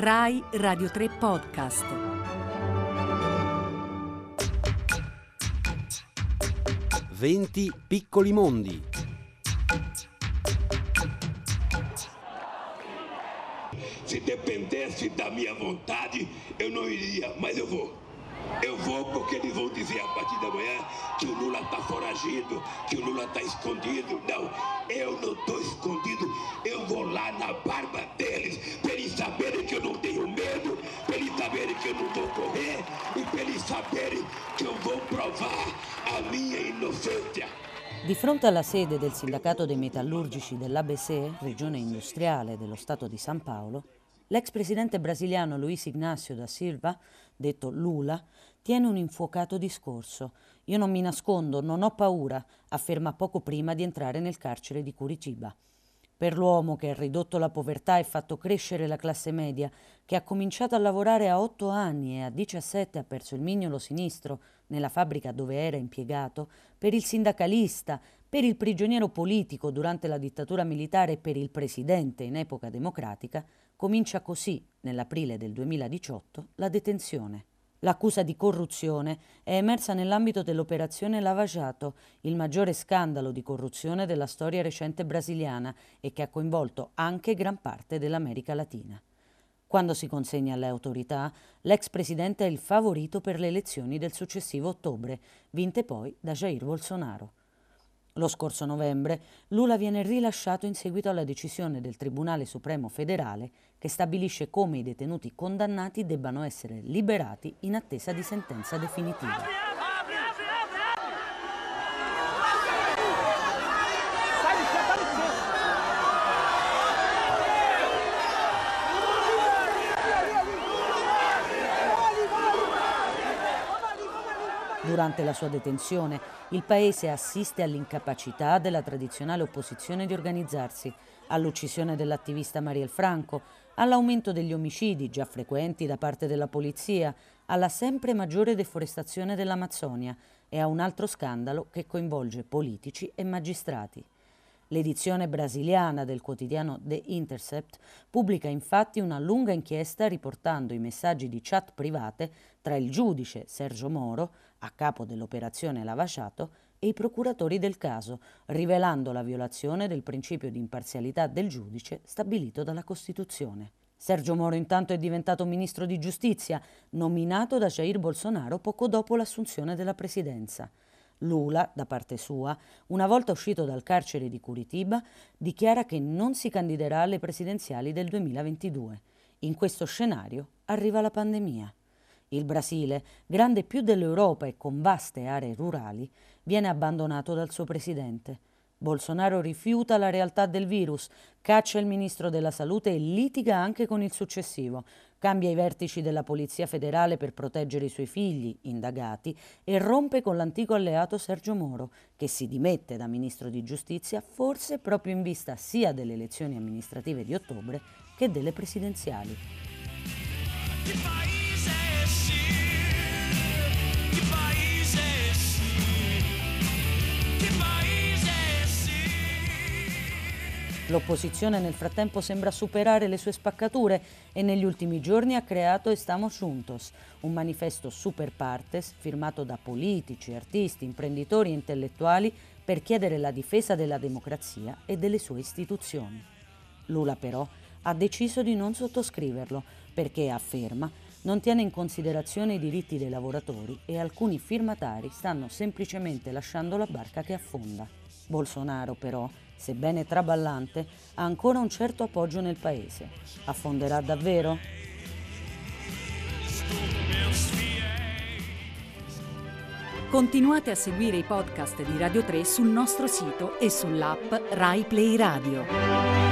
Rai Radio 3 Podcast. Venti piccoli mondi. Se dependesse da minha vontade, eu não iria, mas eu vou. Eu vou porque eles vão dizer a partir da manhã que o Lula está foragido, que o Lula está escondido. Não, eu não estou para eles saberem que eu vou provar a minha inocência. Di fronte alla sede del Sindacato dei Metallurgici dell'ABC, regione industriale dello Stato di San Paolo, l'ex presidente brasiliano Luiz Ignacio da Silva, detto Lula, tiene un infuocato discorso. Io non mi nascondo, non ho paura, afferma poco prima di entrare nel carcere di Curitiba. Per l'uomo che ha ridotto la povertà e fatto crescere la classe media, che ha cominciato a lavorare a 8 anni e a 17 ha perso il mignolo sinistro nella fabbrica dove era impiegato, per il sindacalista, per il prigioniero politico durante la dittatura militare e per il presidente in epoca democratica, comincia così, nell'aprile del 2018, la detenzione. L'accusa di corruzione è emersa nell'ambito dell'operazione Lava Jato, il maggiore scandalo di corruzione della storia recente brasiliana e che ha coinvolto anche gran parte dell'America Latina. Quando si consegna alle autorità, l'ex presidente è il favorito per le elezioni del successivo ottobre, vinte poi da Jair Bolsonaro. Lo scorso novembre Lula viene rilasciato in seguito alla decisione del Tribunale Supremo federale che stabilisce come i detenuti condannati debbano essere liberati in attesa di sentenza definitiva. Durante la sua detenzione, il paese assiste all'incapacità della tradizionale opposizione di organizzarsi, all'uccisione dell'attivista Mariel Franco, all'aumento degli omicidi già frequenti da parte della polizia, alla sempre maggiore deforestazione dell'Amazzonia e a un altro scandalo che coinvolge politici e magistrati. L'edizione brasiliana del quotidiano The Intercept pubblica infatti una lunga inchiesta riportando i messaggi di chat private tra il giudice Sergio Moro, a capo dell'operazione Lavasciato, e i procuratori del caso, rivelando la violazione del principio di imparzialità del giudice stabilito dalla Costituzione. Sergio Moro intanto è diventato ministro di giustizia, nominato da Jair Bolsonaro poco dopo l'assunzione della presidenza. Lula, da parte sua, una volta uscito dal carcere di Curitiba, dichiara che non si candiderà alle presidenziali del 2022. In questo scenario arriva la pandemia. Il Brasile, grande più dell'Europa e con vaste aree rurali, viene abbandonato dal suo presidente. Bolsonaro rifiuta la realtà del virus, caccia il ministro della salute e litiga anche con il successivo, cambia i vertici della Polizia federale per proteggere i suoi figli, indagati, e rompe con l'antico alleato Sergio Moro, che si dimette da ministro di giustizia forse proprio in vista sia delle elezioni amministrative di ottobre che delle presidenziali. L'opposizione nel frattempo sembra superare le sue spaccature e negli ultimi giorni ha creato Estamos Juntos, un manifesto super partes firmato da politici, artisti, imprenditori e intellettuali per chiedere la difesa della democrazia e delle sue istituzioni. Lula però ha deciso di non sottoscriverlo perché, afferma, non tiene in considerazione i diritti dei lavoratori e alcuni firmatari stanno semplicemente lasciando la barca che affonda. Bolsonaro però sebbene traballante, ha ancora un certo appoggio nel paese. Affonderà davvero? Continuate a seguire i podcast di Radio 3 sul nostro sito e sull'app Rai Play Radio.